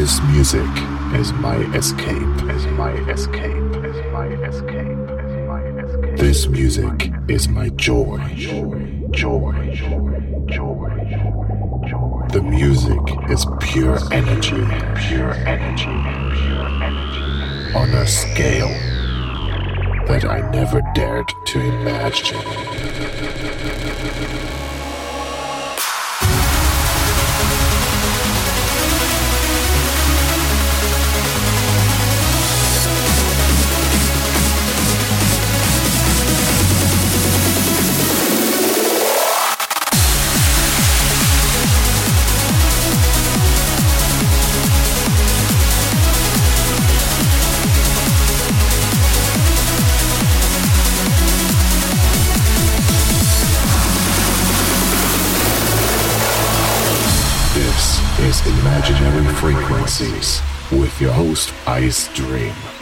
This music is my escape, is my escape, is my escape, is my escape. This music is my joy, joy, joy, joy. The music is pure energy, pure energy, pure energy. On a scale that I never dared to imagine. Imaginary Frequencies with your host Icedream.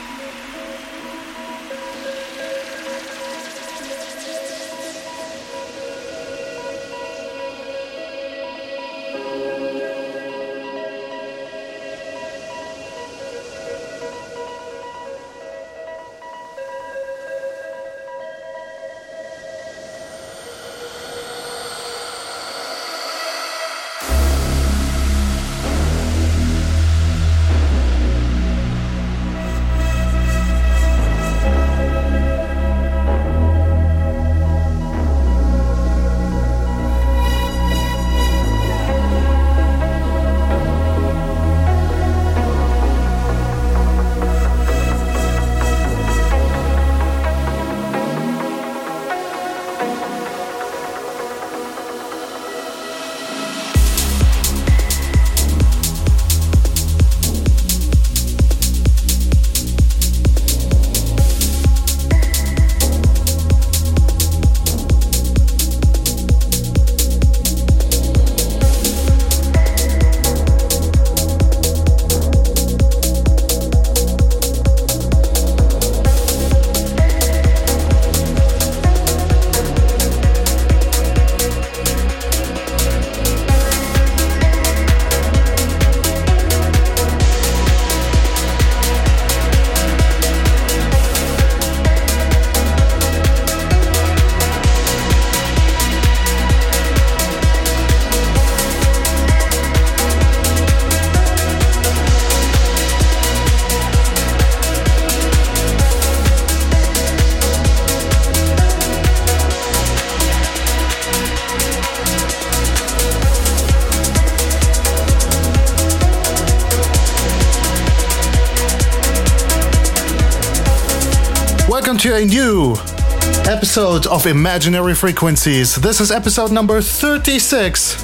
Episode of Imaginary Frequencies. This is episode number 36.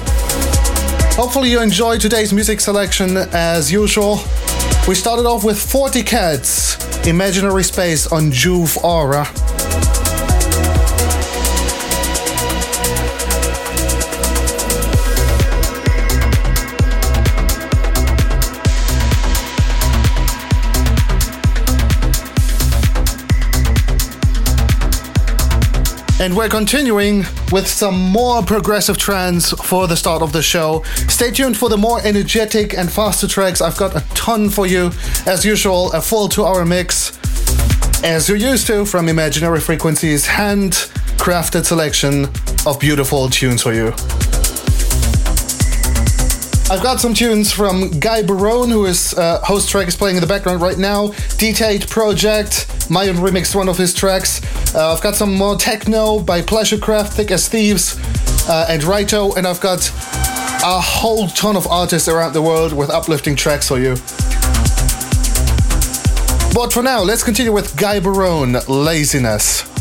Hopefully, you enjoyed today's music selection as usual. We started off with 40 Cats, Imaginary Space on JOOF Aura. And we're continuing with some more progressive trance for the start of the show. Stay tuned for the more energetic and faster tracks. I've got a ton for you. As usual, a full two hour mix, as you're used to from Imaginary Frequencies, handcrafted selection of beautiful tunes for you. I've got some tunes from Gai Barone, who is uh, host track is playing in the background right now. DT8 Project, Myon remixed one of his tracks. Uh, I've got some more techno by Pleasurekraft, Thick as Thieves, uh, and Raito, and I've got a whole ton of artists around the world with uplifting tracks for you. But for now, let's continue with Gai Barone, Laziness.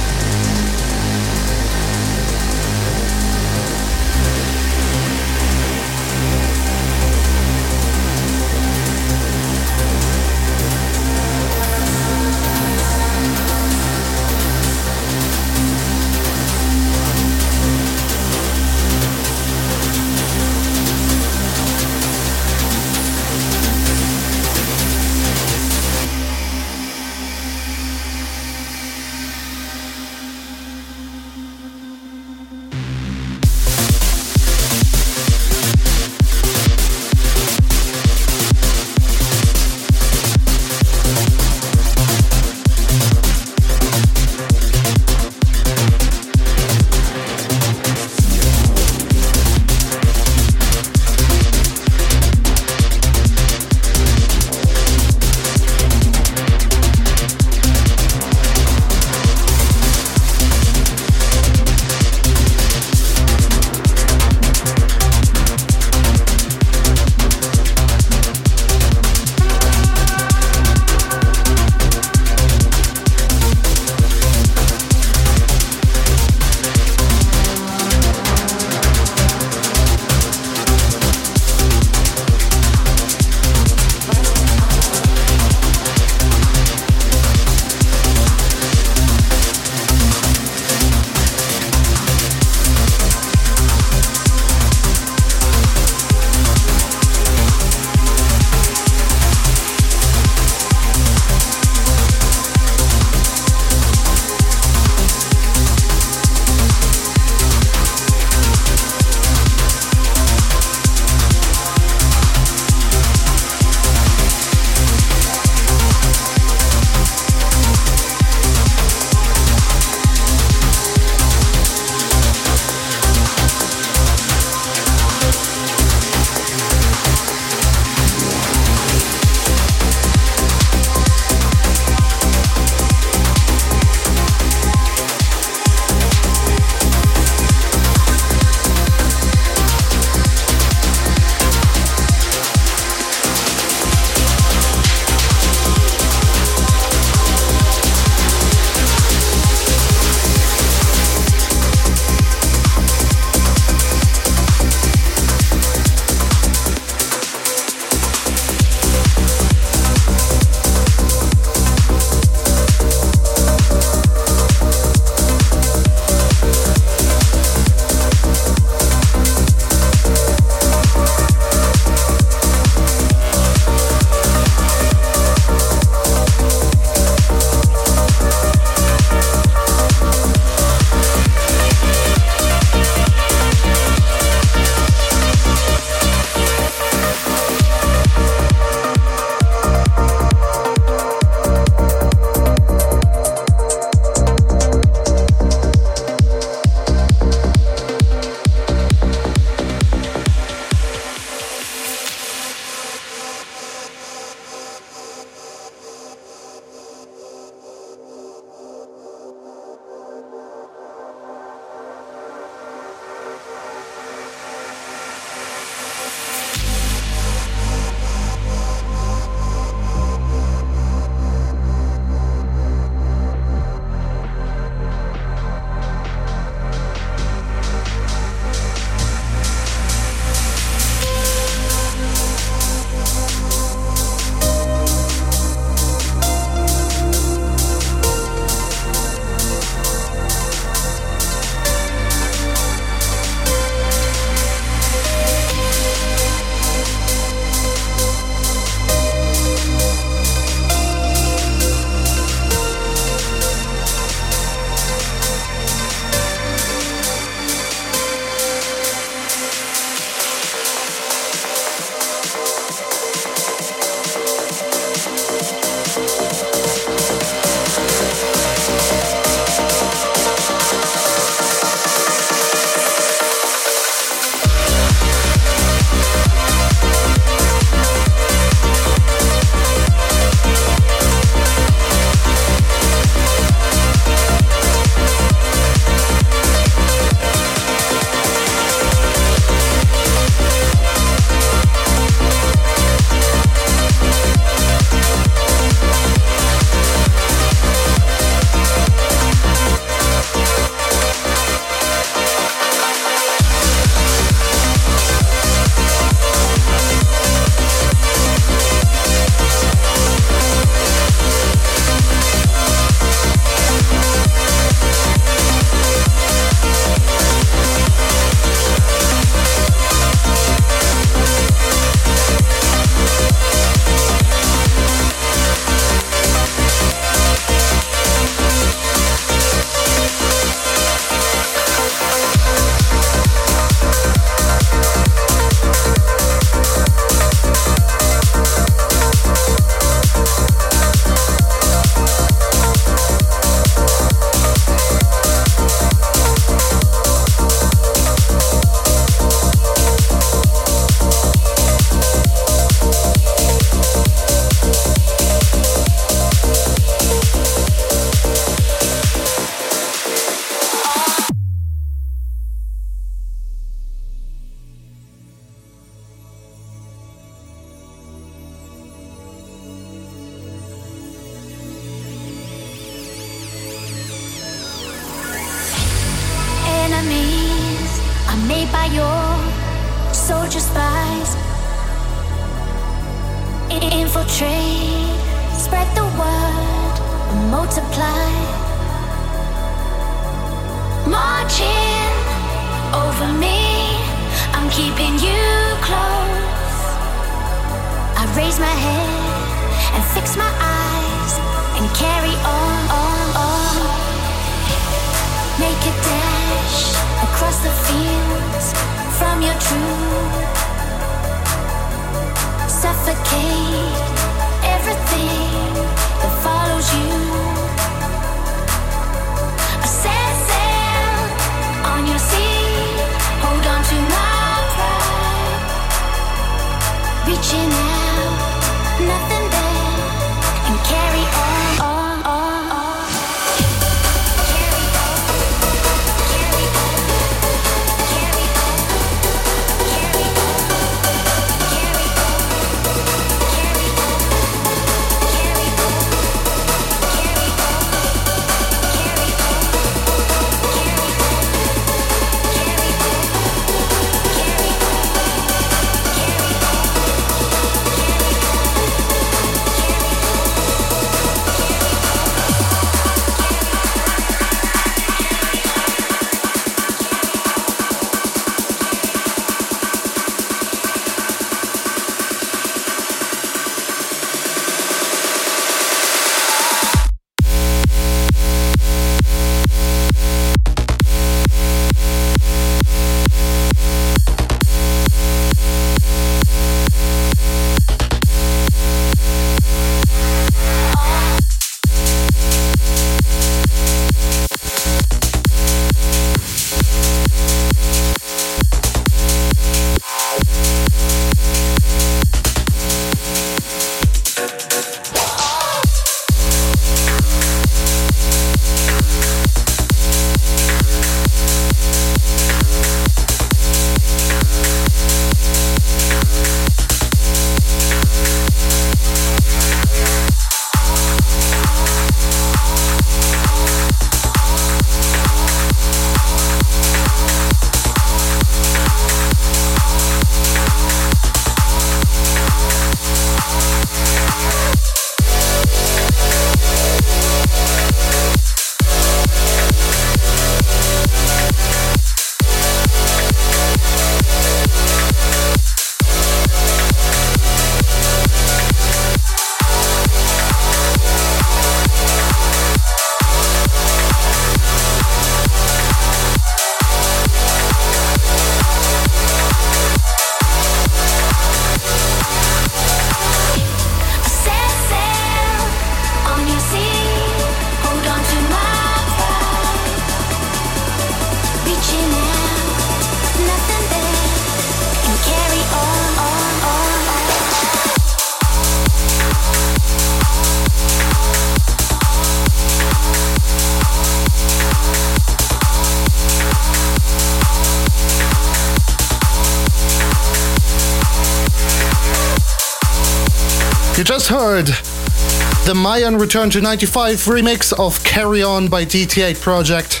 The Myon Return to 95 remix of Carry On by DT8 Project.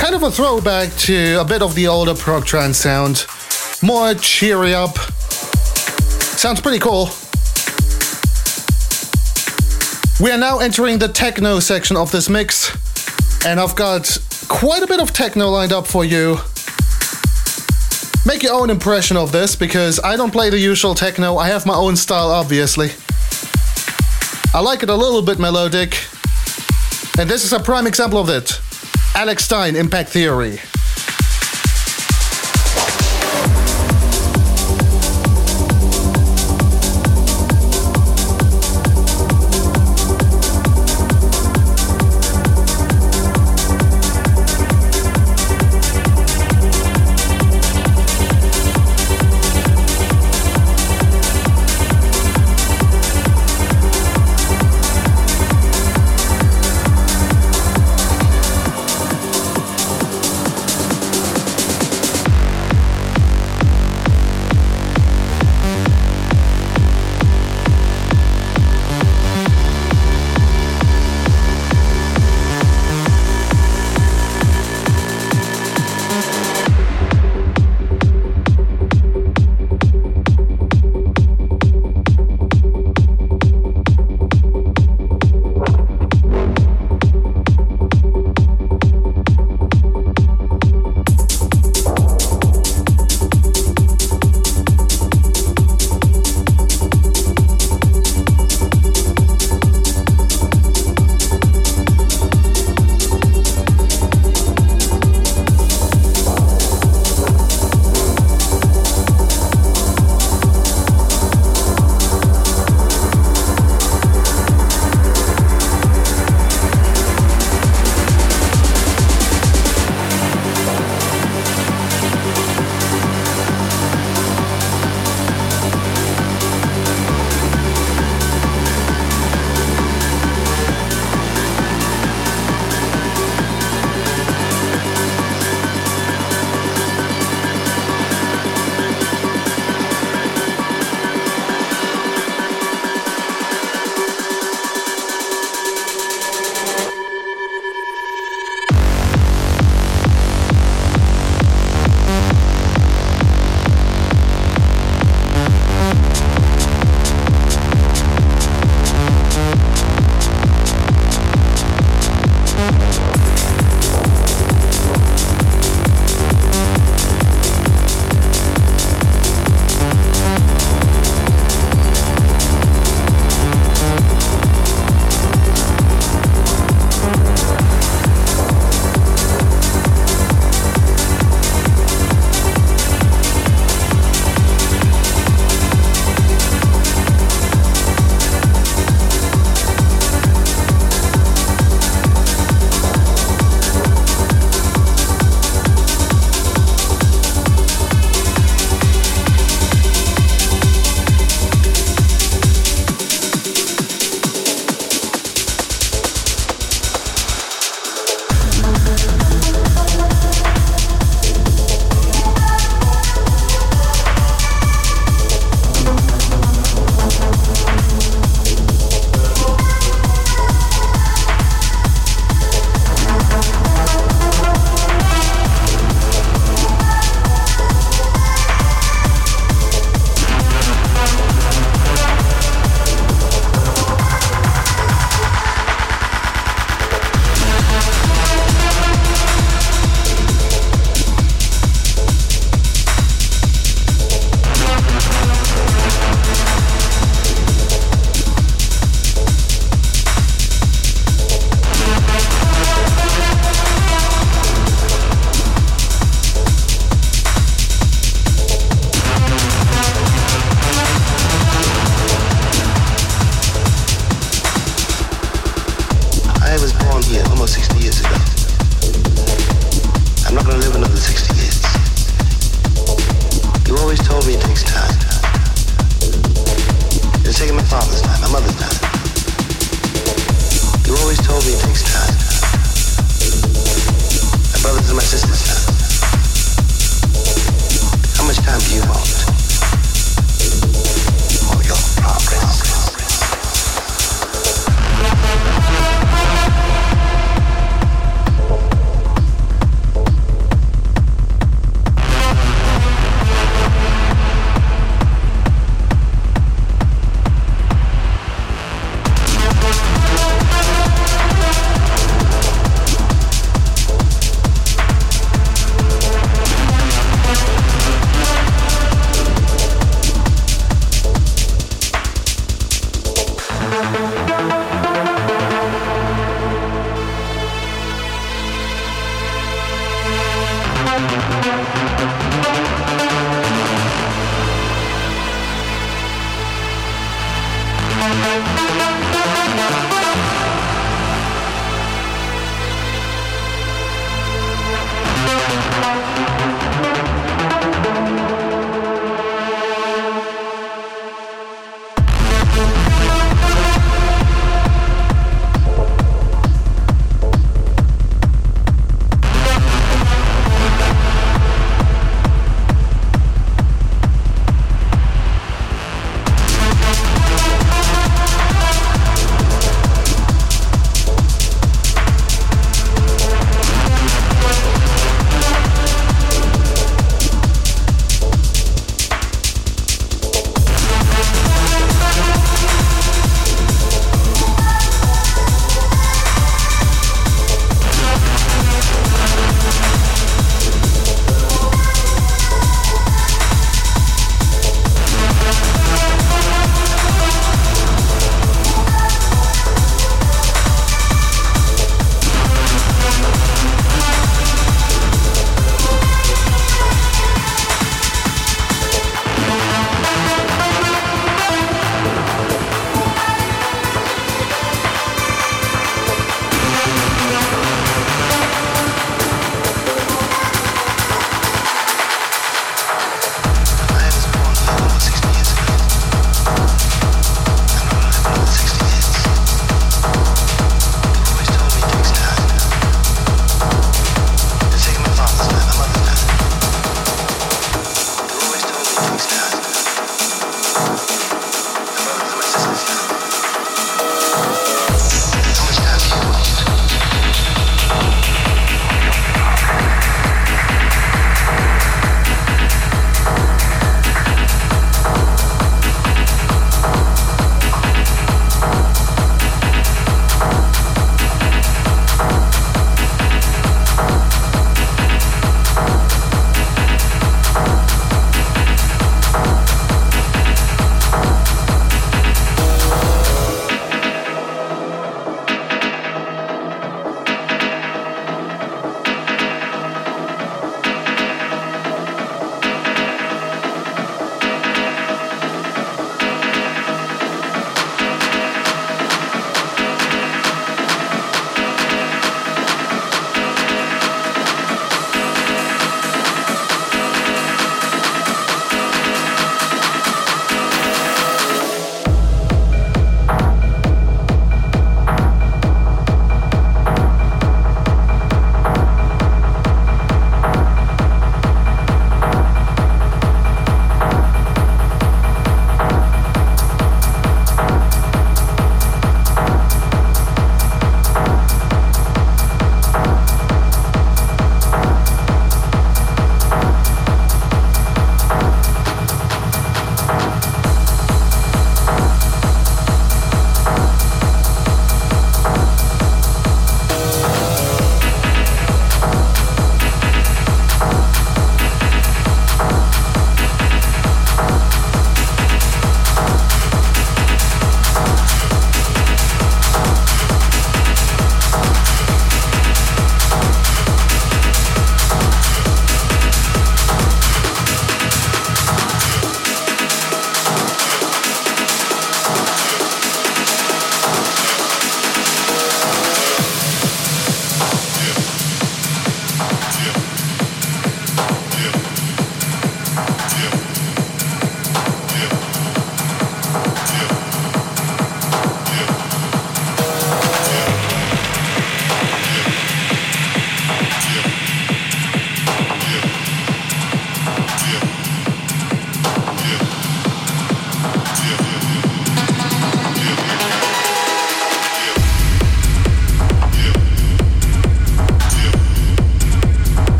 Kind of a throwback to a bit of the older prog trance sound. More cheery up. Sounds pretty cool. We are now entering the techno section of this mix, and I've got quite a bit of techno lined up for you. Make your own impression of this because I don't play the usual techno, I have my own style, obviously. I like it a little bit melodic, and this is a prime example of it Alex Stein, Impact Theory.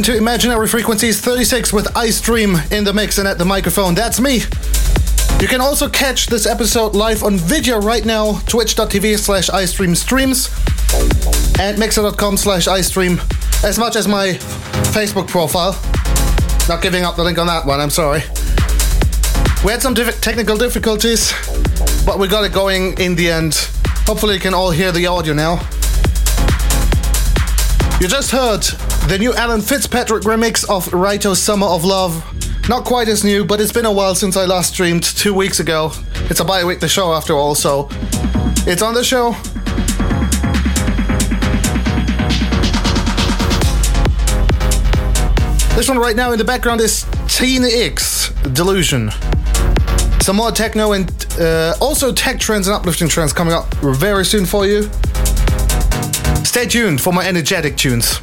Into Imaginary Frequencies 36 with Icedream in the mix and at the microphone. That's me. You can also catch this episode live on video right now, twitch.tv slash Icedream streams and mixer.com slash Icedream, as much as my Facebook profile. Not giving up the link on that one, I'm sorry. We had some diff- technical difficulties, but we got it going in the end. Hopefully, you can all hear the audio now. You just heard the new Alan Fitzpatrick remix of Raito's Summer of Love. Not quite as new, but it's been a while since I last streamed two weeks ago. It's a bi weekly show after all, so it's on the show. This one right now in the background is TineX Delusion. Some more techno and uh, also tech trance and uplifting trance coming up very soon for you. Stay tuned for my energetic tunes.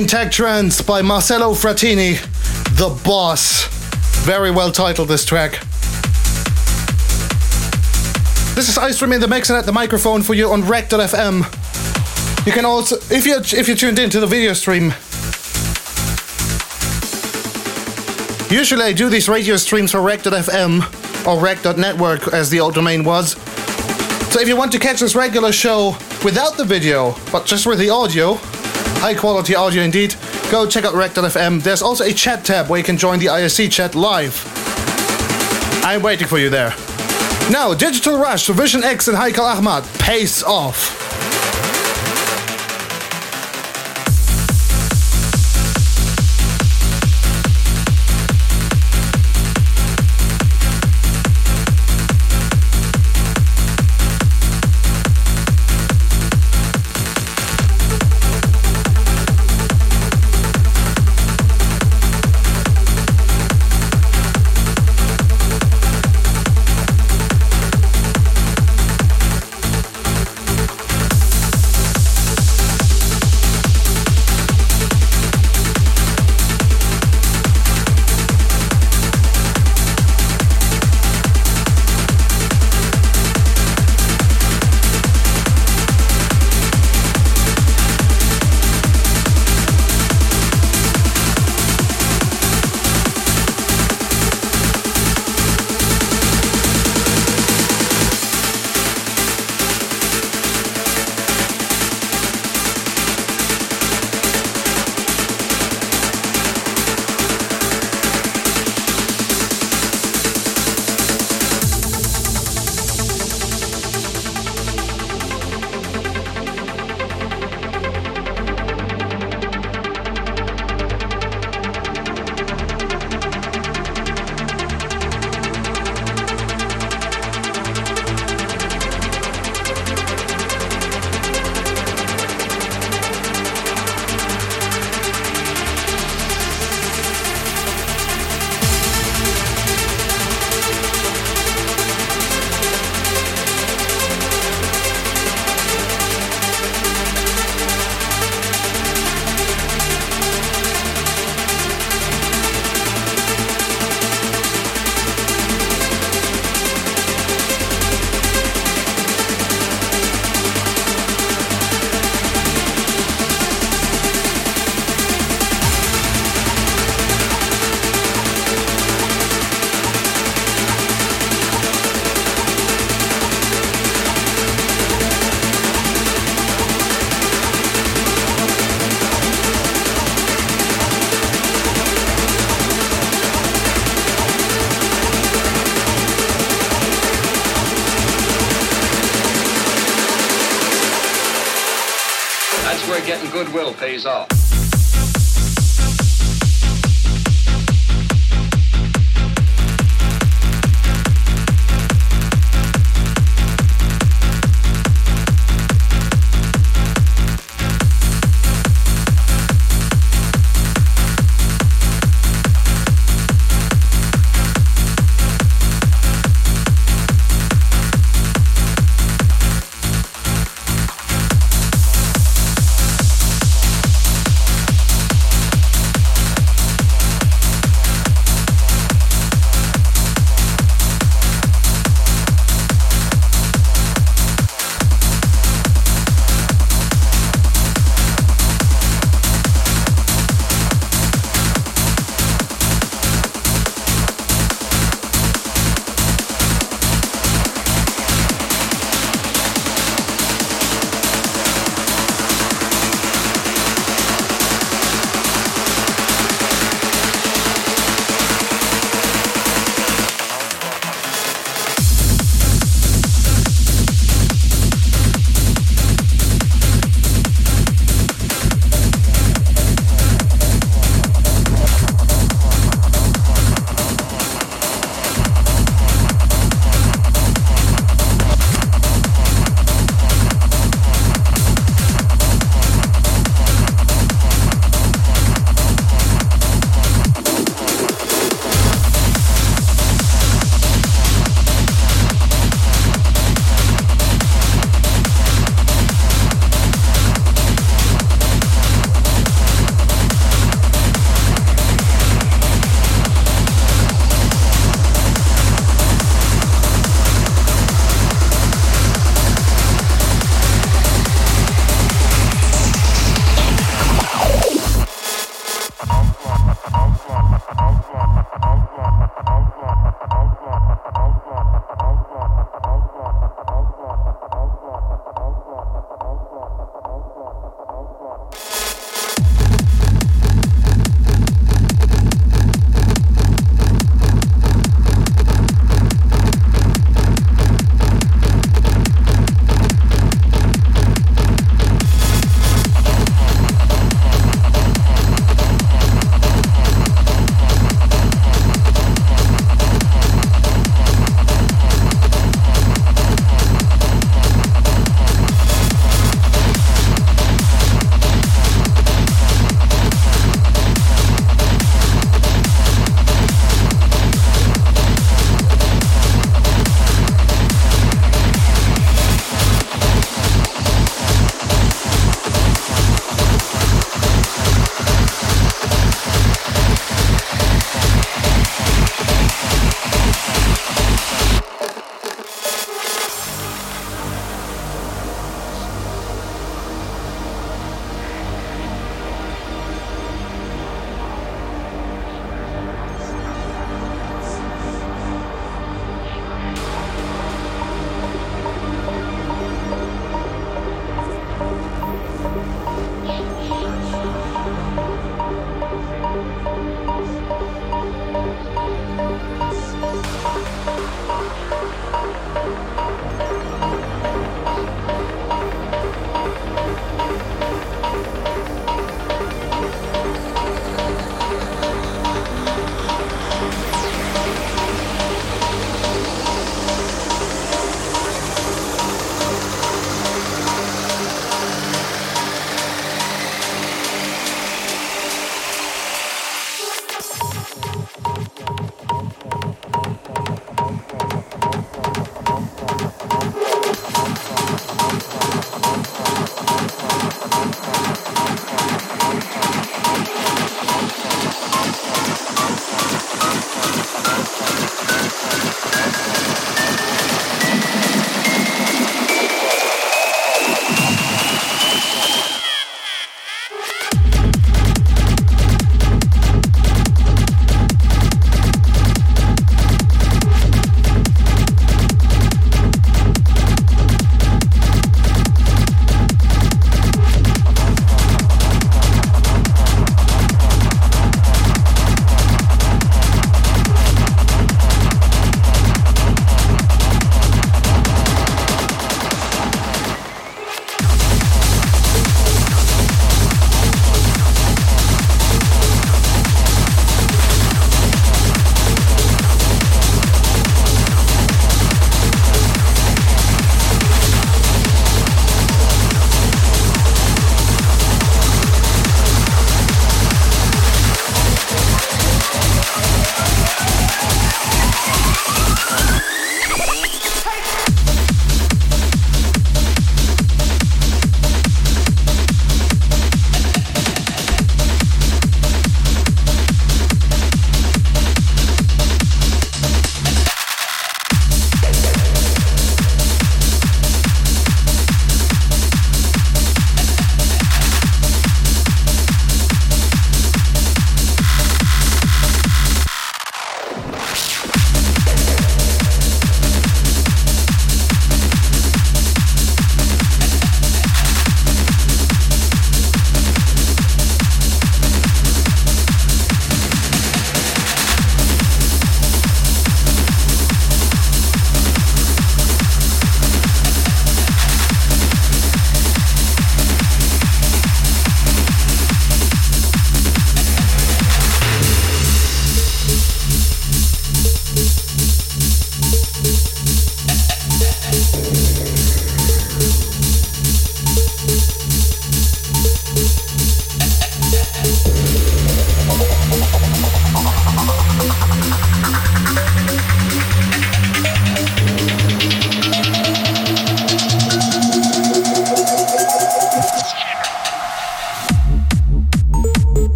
Banging Tech Trance by Marcelo Fratini, The Boss. Very well titled, this track. This is Icedream in the mix and at the microphone for you on Rec.fm. You can also, if you if you tuned into the video stream, usually I do these radio streams for Rec.fm or Rec.network as the old domain was. So if you want to catch this regular show without the video, but just with the audio, high quality audio indeed, go check out Rec.fm. There's also a chat tab where you can join the IRC chat live. I'm waiting for you there. Now, Digital Rush, Vision X and Haikal Ahmad, Pays Off. Pays off.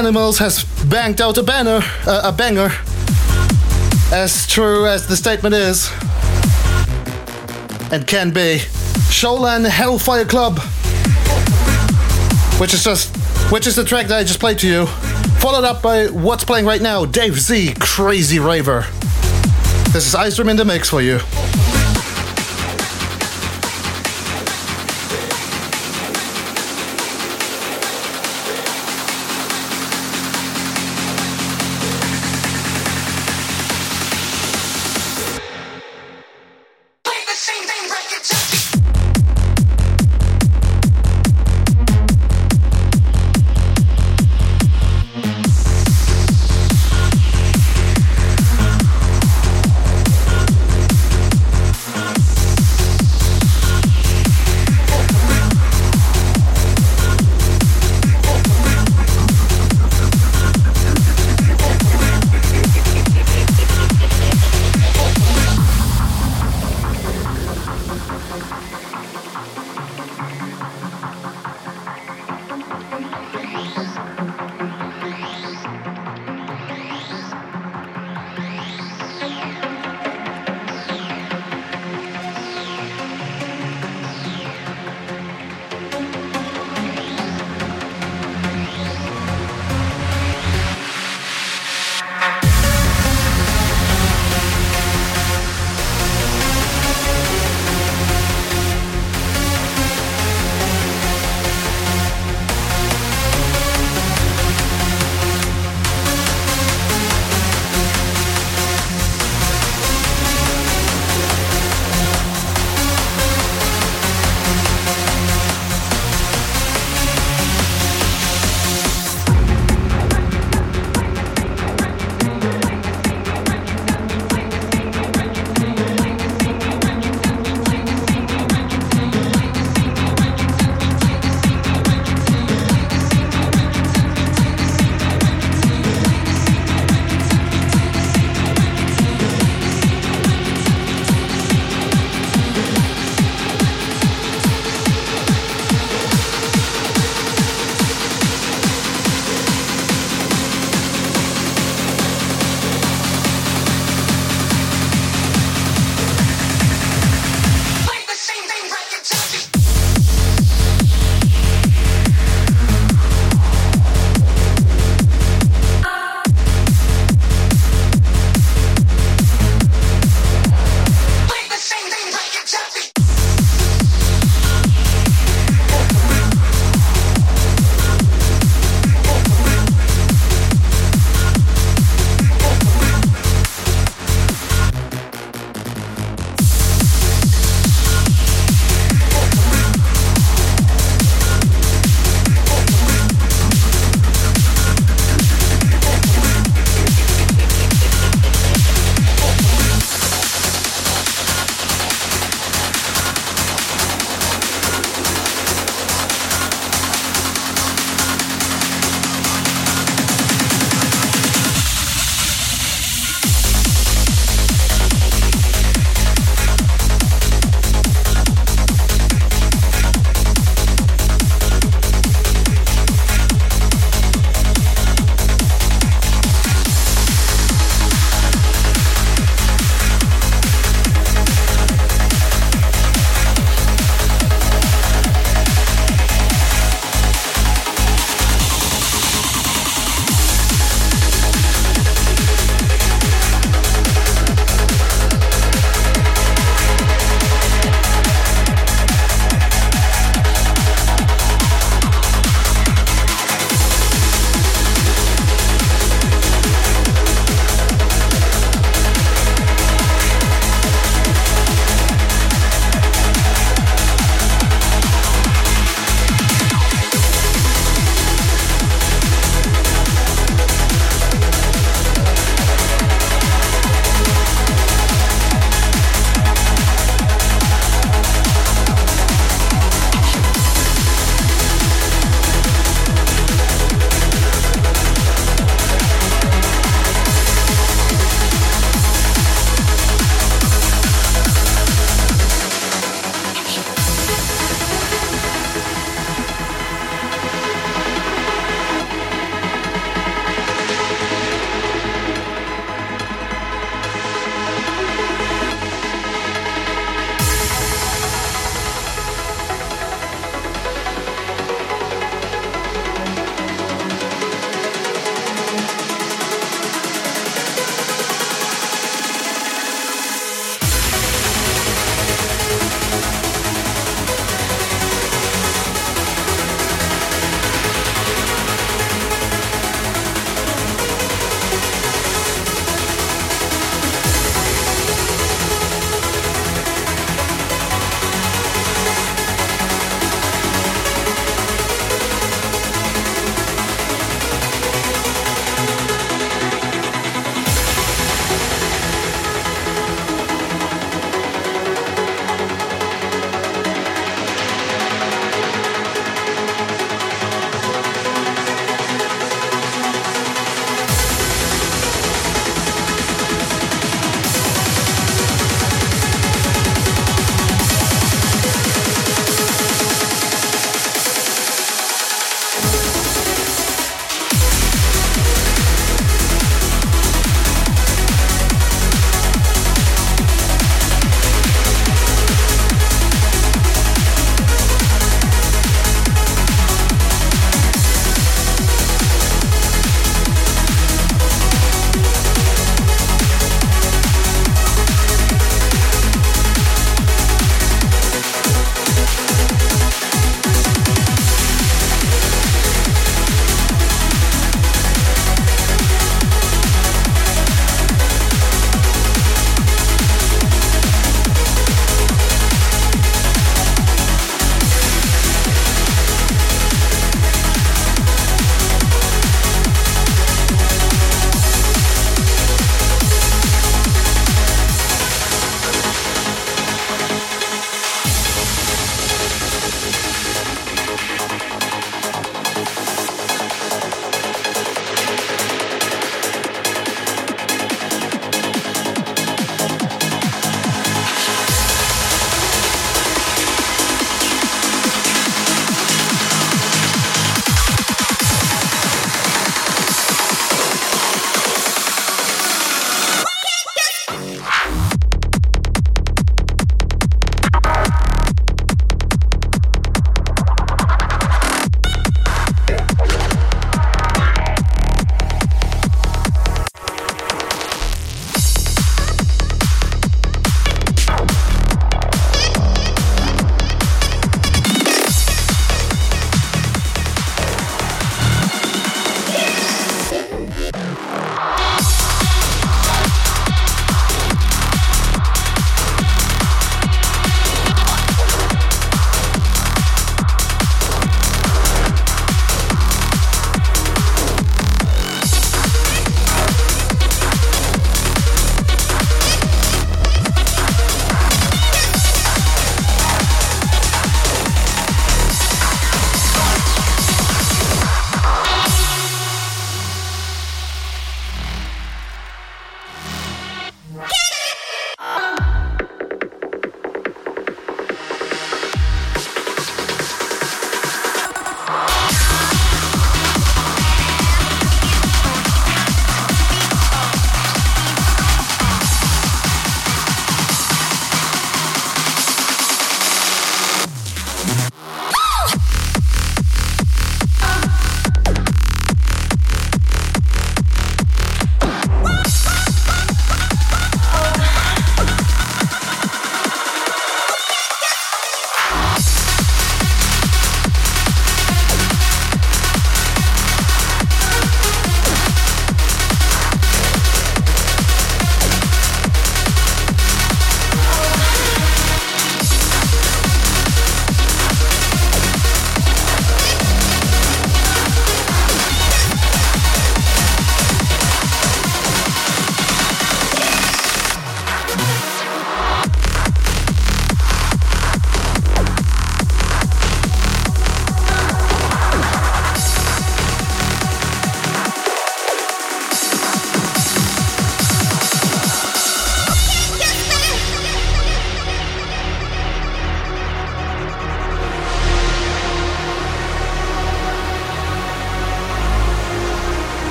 Animals has banged out a banner, uh, a banger, as true as the statement is and can be. Sholan Hellfire Club, which is just, which is the track that I just played to you, followed up by what's playing right now, Dave Z, Crazy Raver. This is Ice in the mix for you.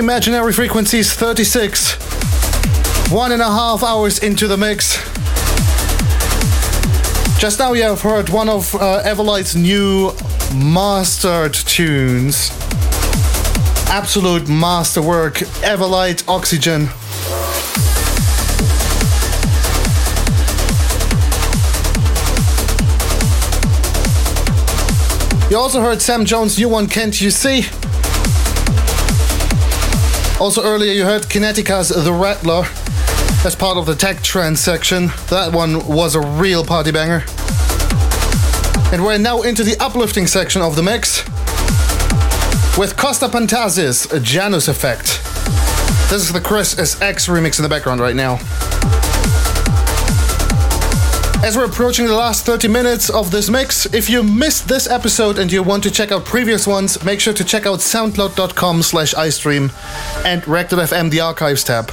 Imaginary Frequencies 36. One and a half hours into the mix. Just now you have heard one of uh, Everlight's new mastered tunes. Absolute masterwork, Everlight Oxygen. You also heard Sam Jones' new one, Can't You See? Also earlier you heard Kinetica's The Rattler as part of the tech trance section. That one was a real party banger. And we're now into the uplifting section of the mix with Costa Pantazis, Janus Effect. This is the Chris SX remix in the background right now. As we're approaching the last 30 minutes of this mix, if you missed this episode and you want to check out previous ones, make sure to check out soundcloud.com slash icedream and rec.fm the archives tab.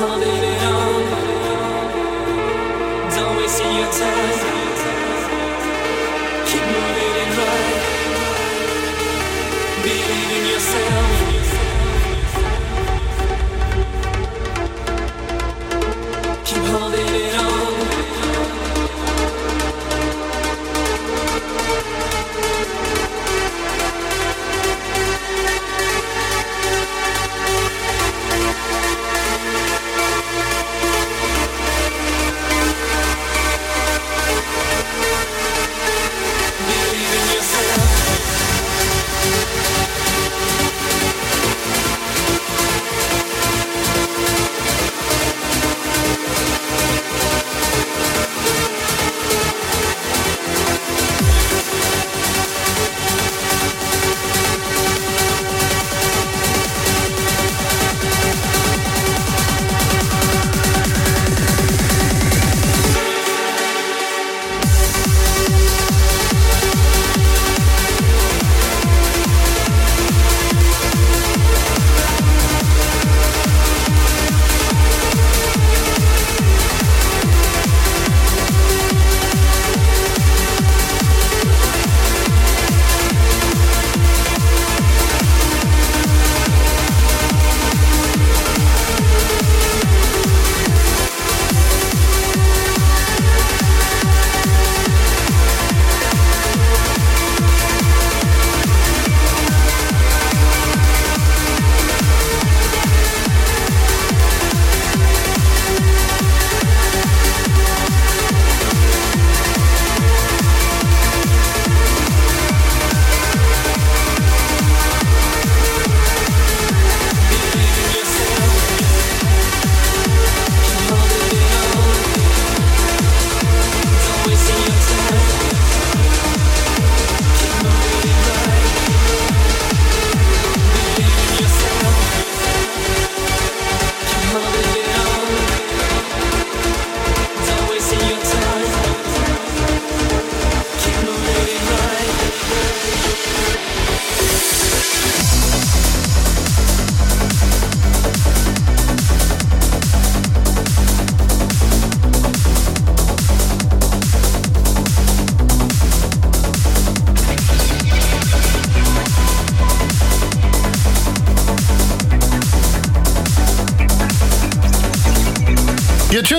Holding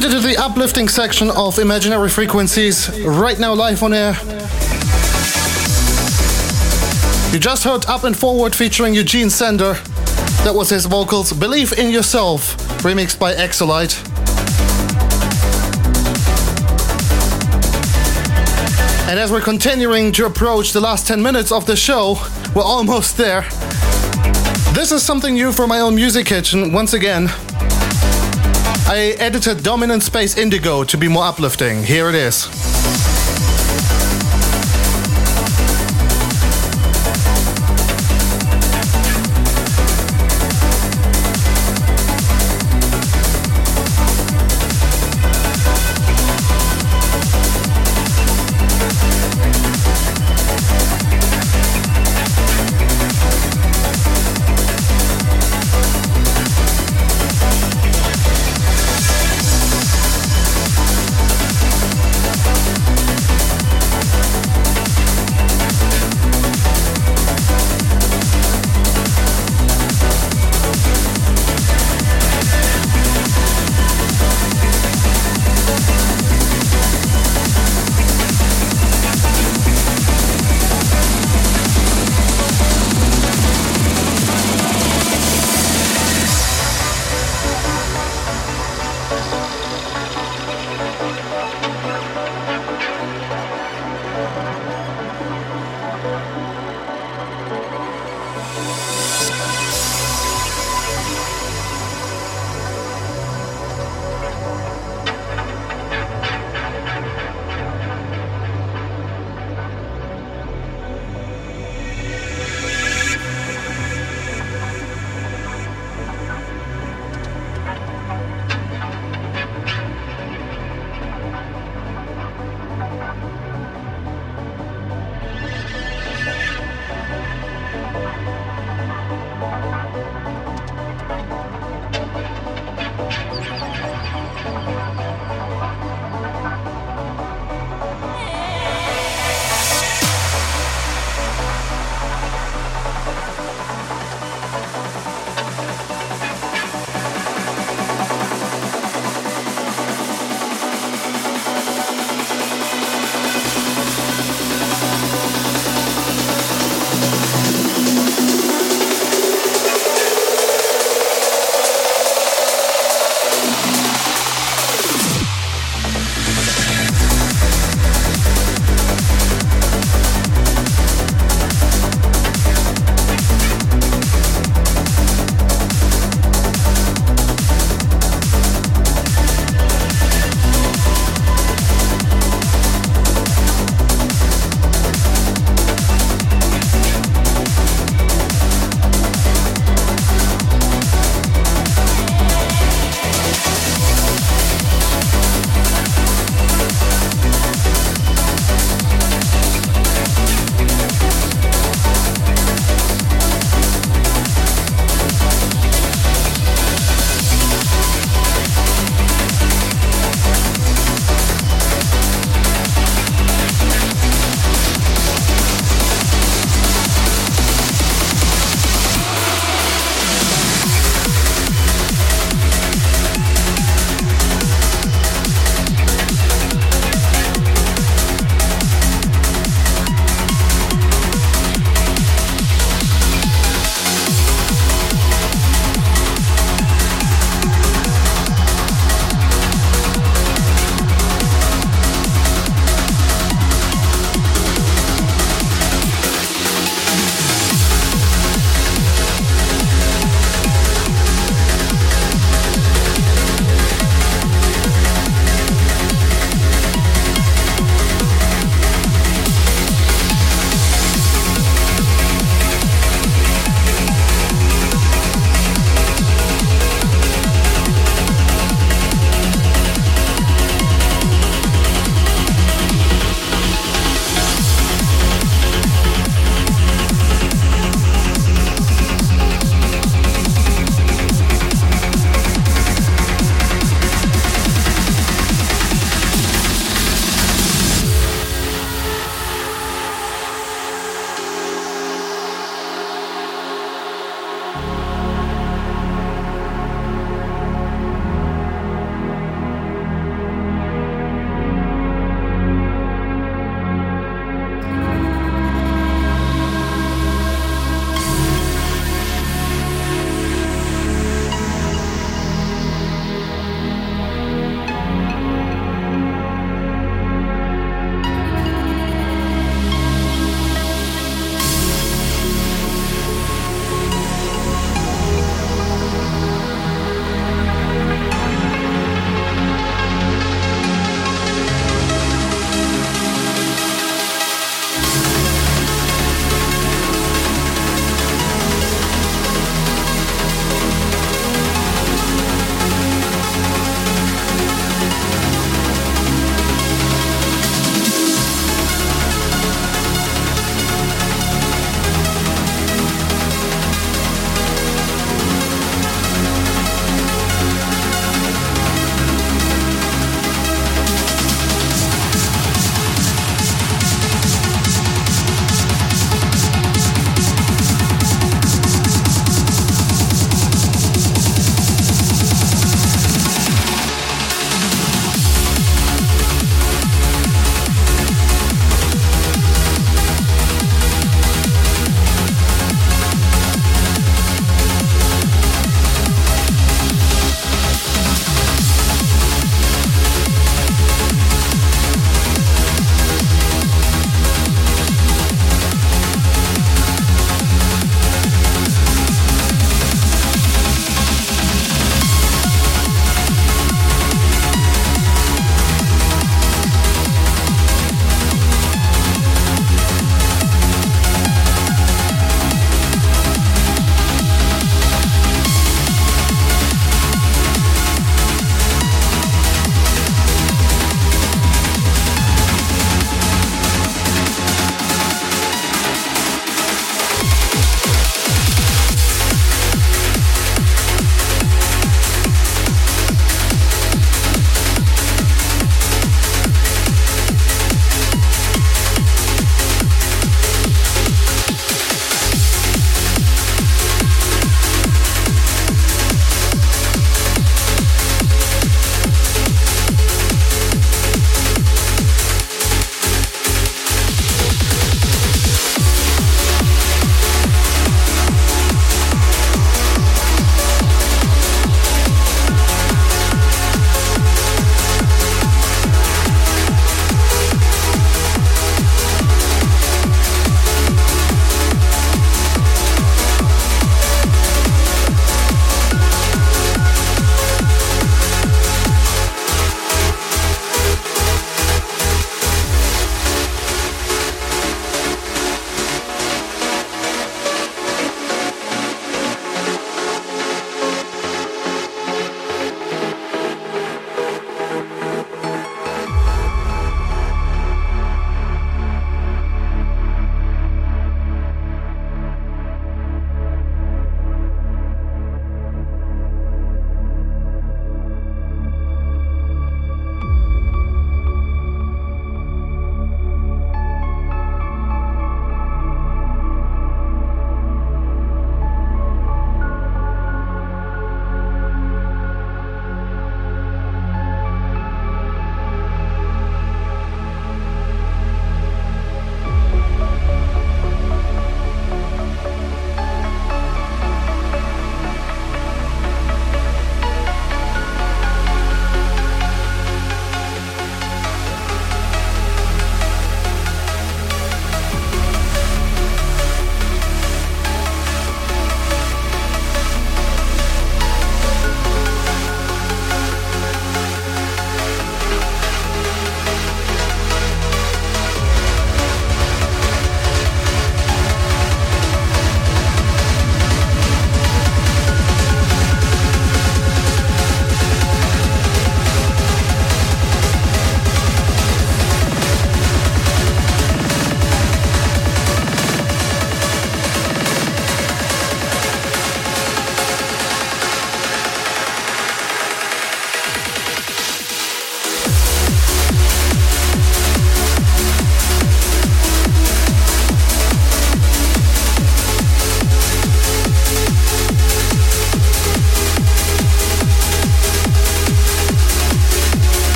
tuned into the uplifting section of Imaginary Frequencies, right now live on air. You just heard Up and Forward featuring Eugene Sender. That was his vocals, Believe in Yourself, remixed by Exolite. And as we're continuing to approach the last 10 minutes of the show, we're almost there. This is something new for my own music kitchen, once again. I edited Dominant Space Indigo to be more uplifting. Here it is.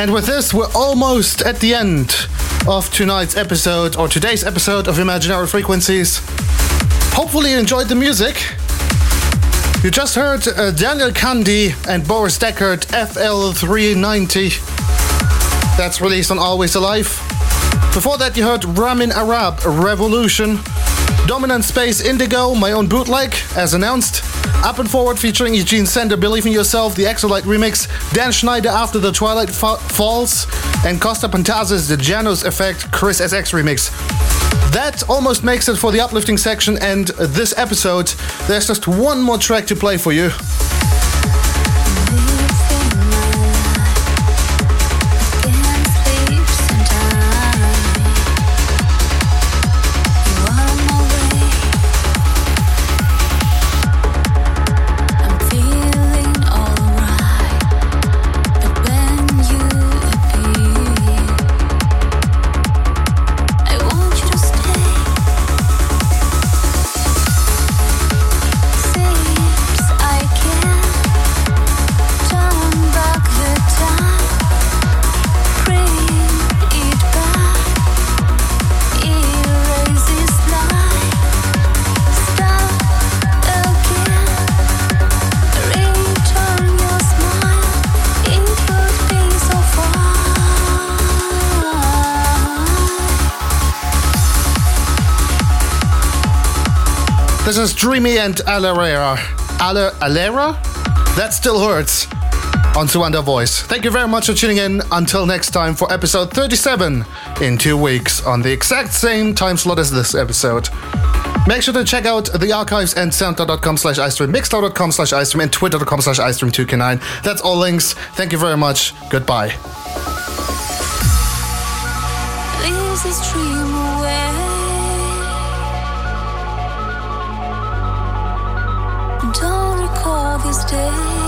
And with this, we're almost at the end of tonight's episode or today's episode of Imaginary Frequencies. Hopefully, you enjoyed the music. You just heard uh, Daniel Kandi and Boris Deckard FL390. That's released on Always Alive. Before that, you heard Ramin Arab Revolution. Dominant Space Indigo, my own bootleg, as announced. Up and Forward featuring Eugene Sender, Believe in Yourself, the Exolite remix. Dan Schneider After the Twilight Fa- Falls. And Costa Pantazis, the Janos Effect Chris SX remix. That almost makes it for the uplifting section and this episode. There's just one more track to play for you. This is Dreamy and Alera. Ale- Alera? That still hurts. On Suanda Voice. Thank you very much for tuning in. Until next time for episode 37 in two weeks on the exact same time slot as this episode. Make sure to check out the archives and soundcloud.com slash icedream, mixcloud.com slash icedream, and twitter.com slash icedream2k9. That's all links. Thank you very much. Goodbye. Recall